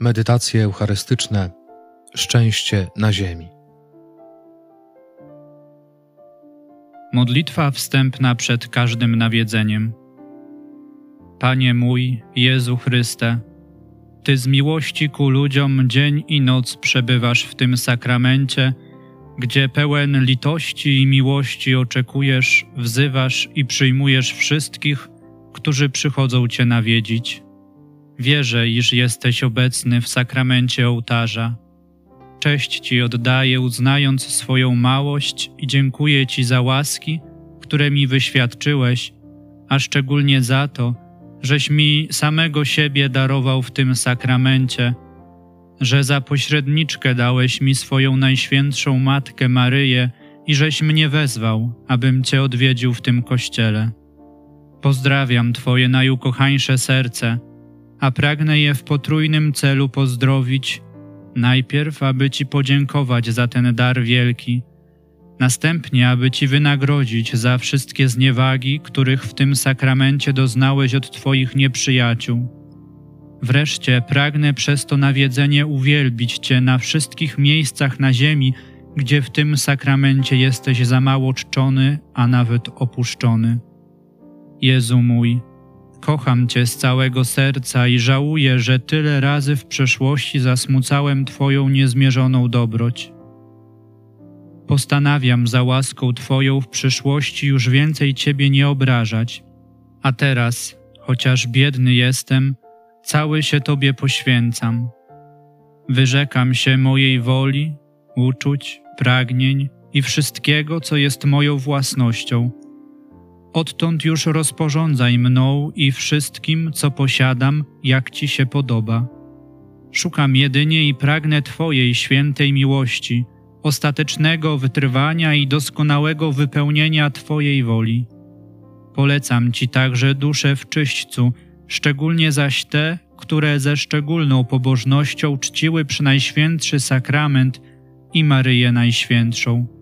Medytacje eucharystyczne Szczęście na ziemi. Modlitwa wstępna przed każdym nawiedzeniem. Panie mój, Jezu Chryste, Ty z miłości ku ludziom dzień i noc przebywasz w tym sakramencie, gdzie pełen litości i miłości oczekujesz, wzywasz i przyjmujesz wszystkich, którzy przychodzą Cię nawiedzić. Wierzę, iż jesteś obecny w sakramencie ołtarza. Cześć Ci oddaję, uznając swoją małość i dziękuję Ci za łaski, które mi wyświadczyłeś, a szczególnie za to, żeś mi samego siebie darował w tym sakramencie, że za pośredniczkę dałeś mi swoją najświętszą Matkę Maryję i żeś mnie wezwał, abym Cię odwiedził w tym kościele. Pozdrawiam Twoje najukochańsze serce, a pragnę je w potrójnym celu pozdrowić, najpierw aby Ci podziękować za ten dar wielki, następnie aby Ci wynagrodzić za wszystkie zniewagi, których w tym sakramencie doznałeś od Twoich nieprzyjaciół. Wreszcie pragnę przez to nawiedzenie uwielbić Cię na wszystkich miejscach na ziemi, gdzie w tym sakramencie jesteś za mało czczony, a nawet opuszczony. Jezu mój, kocham Cię z całego serca i żałuję, że tyle razy w przeszłości zasmucałem Twoją niezmierzoną dobroć. Postanawiam za łaską Twoją w przyszłości już więcej Ciebie nie obrażać, a teraz, chociaż biedny jestem, cały się Tobie poświęcam. Wyrzekam się mojej woli, uczuć, pragnień i wszystkiego, co jest moją własnością. Odtąd już rozporządzaj mną i wszystkim, co posiadam, jak Ci się podoba. Szukam jedynie i pragnę Twojej świętej miłości, ostatecznego wytrwania i doskonałego wypełnienia Twojej woli. Polecam Ci także duszę w czyśćcu, szczególnie zaś te, które ze szczególną pobożnością czciły przynajświętszy sakrament i Maryję Najświętszą.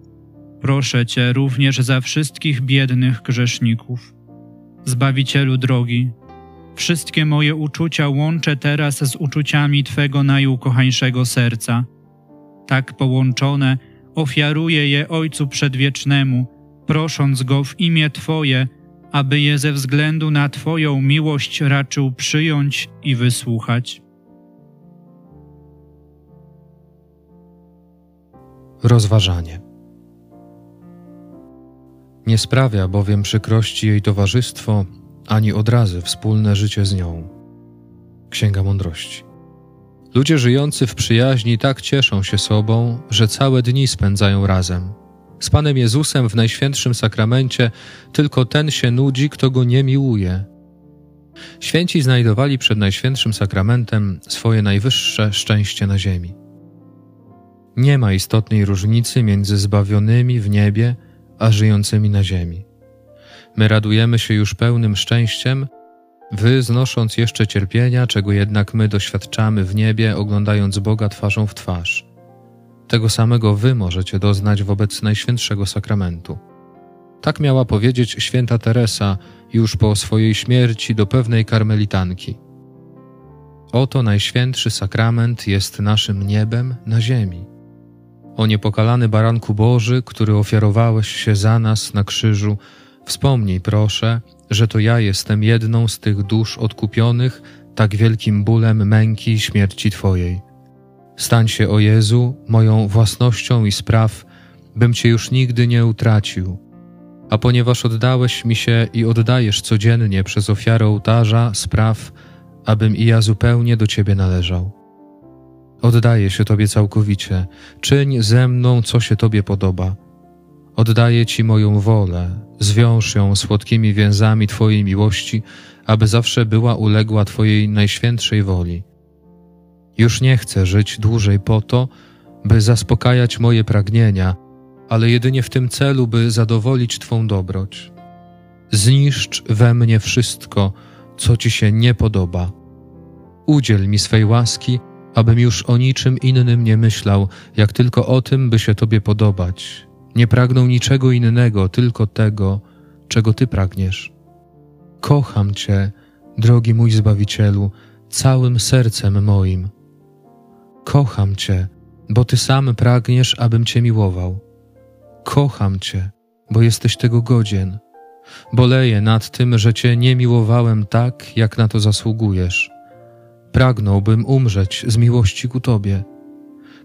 Proszę Cię również za wszystkich biednych grzeszników. Zbawicielu drogi, wszystkie moje uczucia łączę teraz z uczuciami Twego najukochańszego serca. Tak połączone ofiaruję je Ojcu Przedwiecznemu, prosząc Go w imię Twoje, aby je ze względu na Twoją miłość raczył przyjąć i wysłuchać. Rozważanie. Nie sprawia bowiem przykrości jej towarzystwo, ani odrazy wspólne życie z nią. Księga Mądrości. Ludzie żyjący w przyjaźni tak cieszą się sobą, że całe dni spędzają razem z Panem Jezusem w Najświętszym Sakramencie tylko ten się nudzi, kto go nie miłuje. Święci znajdowali przed Najświętszym Sakramentem swoje najwyższe szczęście na ziemi. Nie ma istotnej różnicy między zbawionymi w niebie a żyjącymi na ziemi. My radujemy się już pełnym szczęściem, wy znosząc jeszcze cierpienia, czego jednak my doświadczamy w niebie, oglądając Boga twarzą w twarz. Tego samego wy możecie doznać wobec Najświętszego Sakramentu. Tak miała powiedzieć święta Teresa już po swojej śmierci do pewnej karmelitanki. Oto Najświętszy Sakrament jest naszym niebem na ziemi. O niepokalany Baranku Boży, który ofiarowałeś się za nas na krzyżu, wspomnij proszę, że to ja jestem jedną z tych dusz odkupionych tak wielkim bólem męki i śmierci Twojej. Stań się, o Jezu, moją własnością i spraw, bym Cię już nigdy nie utracił. A ponieważ oddałeś mi się i oddajesz codziennie przez ofiarę ołtarza, spraw, abym i ja zupełnie do Ciebie należał. Oddaję się Tobie całkowicie, czyń ze mną, co się Tobie podoba. Oddaję Ci moją wolę, zwiąż ją słodkimi więzami Twojej miłości, aby zawsze była uległa Twojej najświętszej woli. Już nie chcę żyć dłużej po to, by zaspokajać moje pragnienia, ale jedynie w tym celu, by zadowolić Twą dobroć. Zniszcz we mnie wszystko, co Ci się nie podoba. Udziel mi swej łaski, abym już o niczym innym nie myślał, jak tylko o tym, by się Tobie podobać. Nie pragnął niczego innego, tylko tego, czego Ty pragniesz. Kocham Cię, drogi mój Zbawicielu, całym sercem moim Kocham Cię, bo Ty sam pragniesz, abym Cię miłował. Kocham Cię, bo jesteś tego godzien. Boleję nad tym, że Cię nie miłowałem tak, jak na to zasługujesz. Pragnąłbym umrzeć z miłości ku Tobie.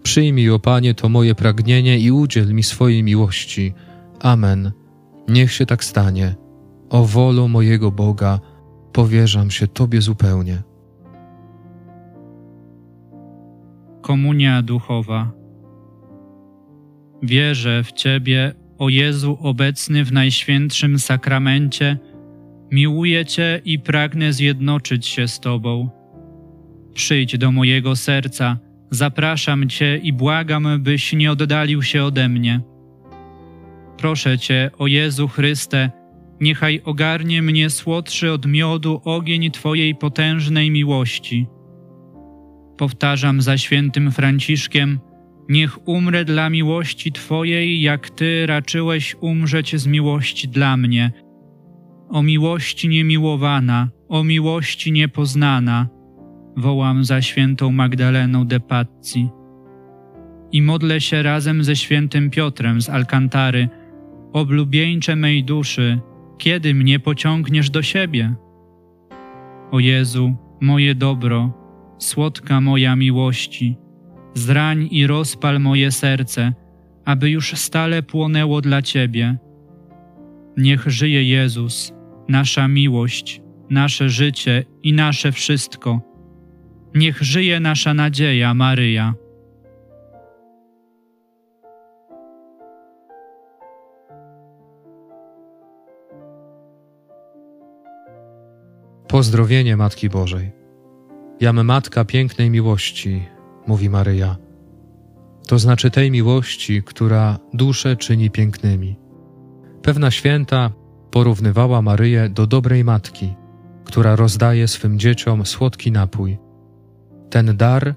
Przyjmij, o Panie, to moje pragnienie i udziel mi swojej miłości. Amen. Niech się tak stanie. O wolo mojego Boga, powierzam się Tobie zupełnie. Komunia duchowa. Wierzę w Ciebie, o Jezu obecny w Najświętszym Sakramencie, miłuję Cię i pragnę zjednoczyć się z Tobą. Przyjdź do mojego serca, zapraszam Cię i błagam, byś nie oddalił się ode mnie. Proszę Cię, o Jezu Chryste, niechaj ogarnie mnie słodszy od miodu ogień Twojej potężnej miłości. Powtarzam za świętym Franciszkiem, niech umrę dla miłości Twojej, jak Ty raczyłeś umrzeć z miłości dla mnie. O miłości niemiłowana, o miłości niepoznana, wołam za świętą Magdaleną de Pazzi. I modlę się razem ze świętym Piotrem z Alcantary, oblubieńcze mej duszy, kiedy mnie pociągniesz do siebie? O Jezu, moje dobro, słodka moja miłości, zrań i rozpal moje serce, aby już stale płonęło dla Ciebie. Niech żyje Jezus, nasza miłość, nasze życie i nasze wszystko. Niech żyje nasza nadzieja, Maryja. Pozdrowienie Matki Bożej. Jam Matka pięknej miłości, mówi Maryja. To znaczy tej miłości, która dusze czyni pięknymi. Pewna święta porównywała Maryję do dobrej matki, która rozdaje swym dzieciom słodki napój. Ten dar,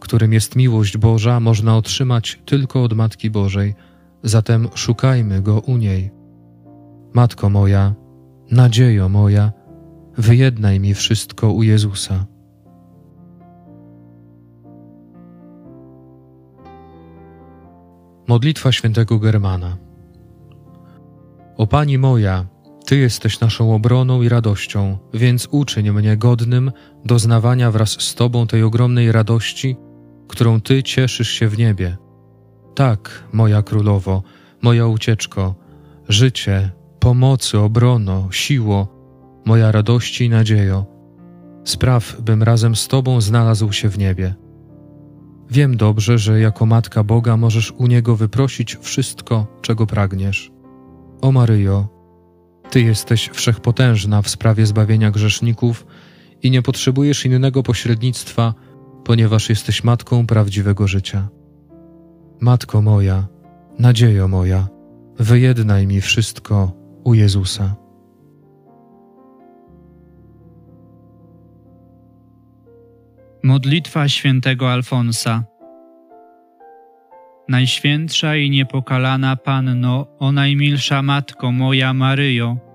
którym jest miłość Boża, można otrzymać tylko od Matki Bożej, zatem szukajmy go u niej. Matko moja, nadziejo moja, wyjednaj mi wszystko u Jezusa. Modlitwa świętego Germana. O Pani moja, Ty jesteś naszą obroną i radością, więc uczyń mnie godnym doznawania wraz z Tobą tej ogromnej radości, którą Ty cieszysz się w niebie. Tak, moja królowo, moja ucieczko, życie, pomocy, obrono, siło, moja radości i nadziejo. Spraw, bym razem z Tobą znalazł się w niebie. Wiem dobrze, że jako Matka Boga możesz u Niego wyprosić wszystko, czego pragniesz. O Maryjo, Ty jesteś wszechpotężna w sprawie zbawienia grzeszników i nie potrzebujesz innego pośrednictwa, ponieważ jesteś Matką prawdziwego życia. Matko moja, nadziejo moja, wyjednaj mi wszystko u Jezusa. Modlitwa świętego Alfonsa Najświętsza i niepokalana Panno, o najmilsza Matko moja Maryjo,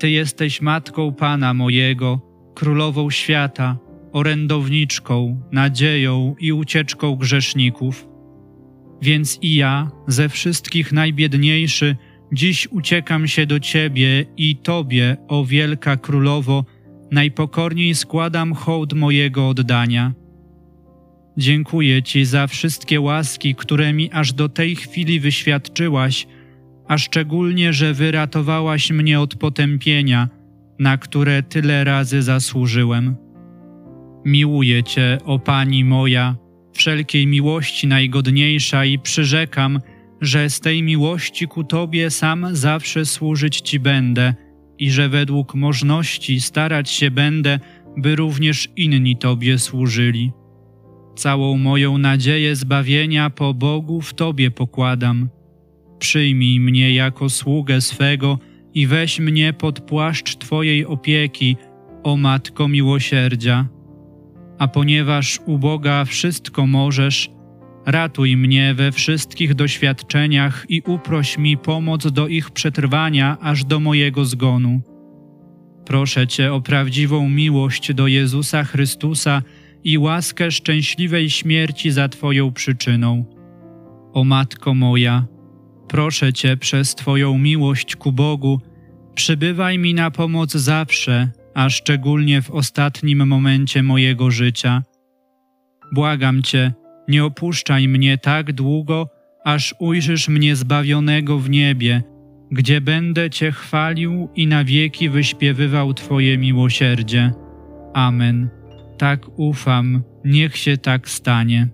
Ty jesteś Matką Pana mojego, Królową świata, orędowniczką, nadzieją i ucieczką grzeszników. Więc i ja, ze wszystkich najbiedniejszy, dziś uciekam się do Ciebie i Tobie, o wielka Królowo, najpokorniej składam hołd mojego oddania. Dziękuję Ci za wszystkie łaski, które mi aż do tej chwili wyświadczyłaś, a szczególnie, że wyratowałaś mnie od potępienia, na które tyle razy zasłużyłem. Miłuję Cię, o Pani moja, wszelkiej miłości najgodniejsza i przyrzekam, że z tej miłości ku Tobie sam zawsze służyć Ci będę – i że według możności starać się będę, by również inni Tobie służyli. Całą moją nadzieję zbawienia po Bogu w Tobie pokładam. Przyjmij mnie jako sługę swego i weź mnie pod płaszcz Twojej opieki, o Matko miłosierdzia. A ponieważ u Boga wszystko możesz, Ratuj mnie we wszystkich doświadczeniach i uproś mi pomoc do ich przetrwania aż do mojego zgonu. Proszę Cię o prawdziwą miłość do Jezusa Chrystusa i łaskę szczęśliwej śmierci za Twoją przyczyną. O Matko moja, proszę Cię przez Twoją miłość ku Bogu, przybywaj mi na pomoc zawsze, a szczególnie w ostatnim momencie mojego życia. Błagam Cię, nie opuszczaj mnie tak długo, aż ujrzysz mnie zbawionego w niebie, gdzie będę Cię chwalił i na wieki wyśpiewywał Twoje miłosierdzie. Amen. Tak ufam, niech się tak stanie.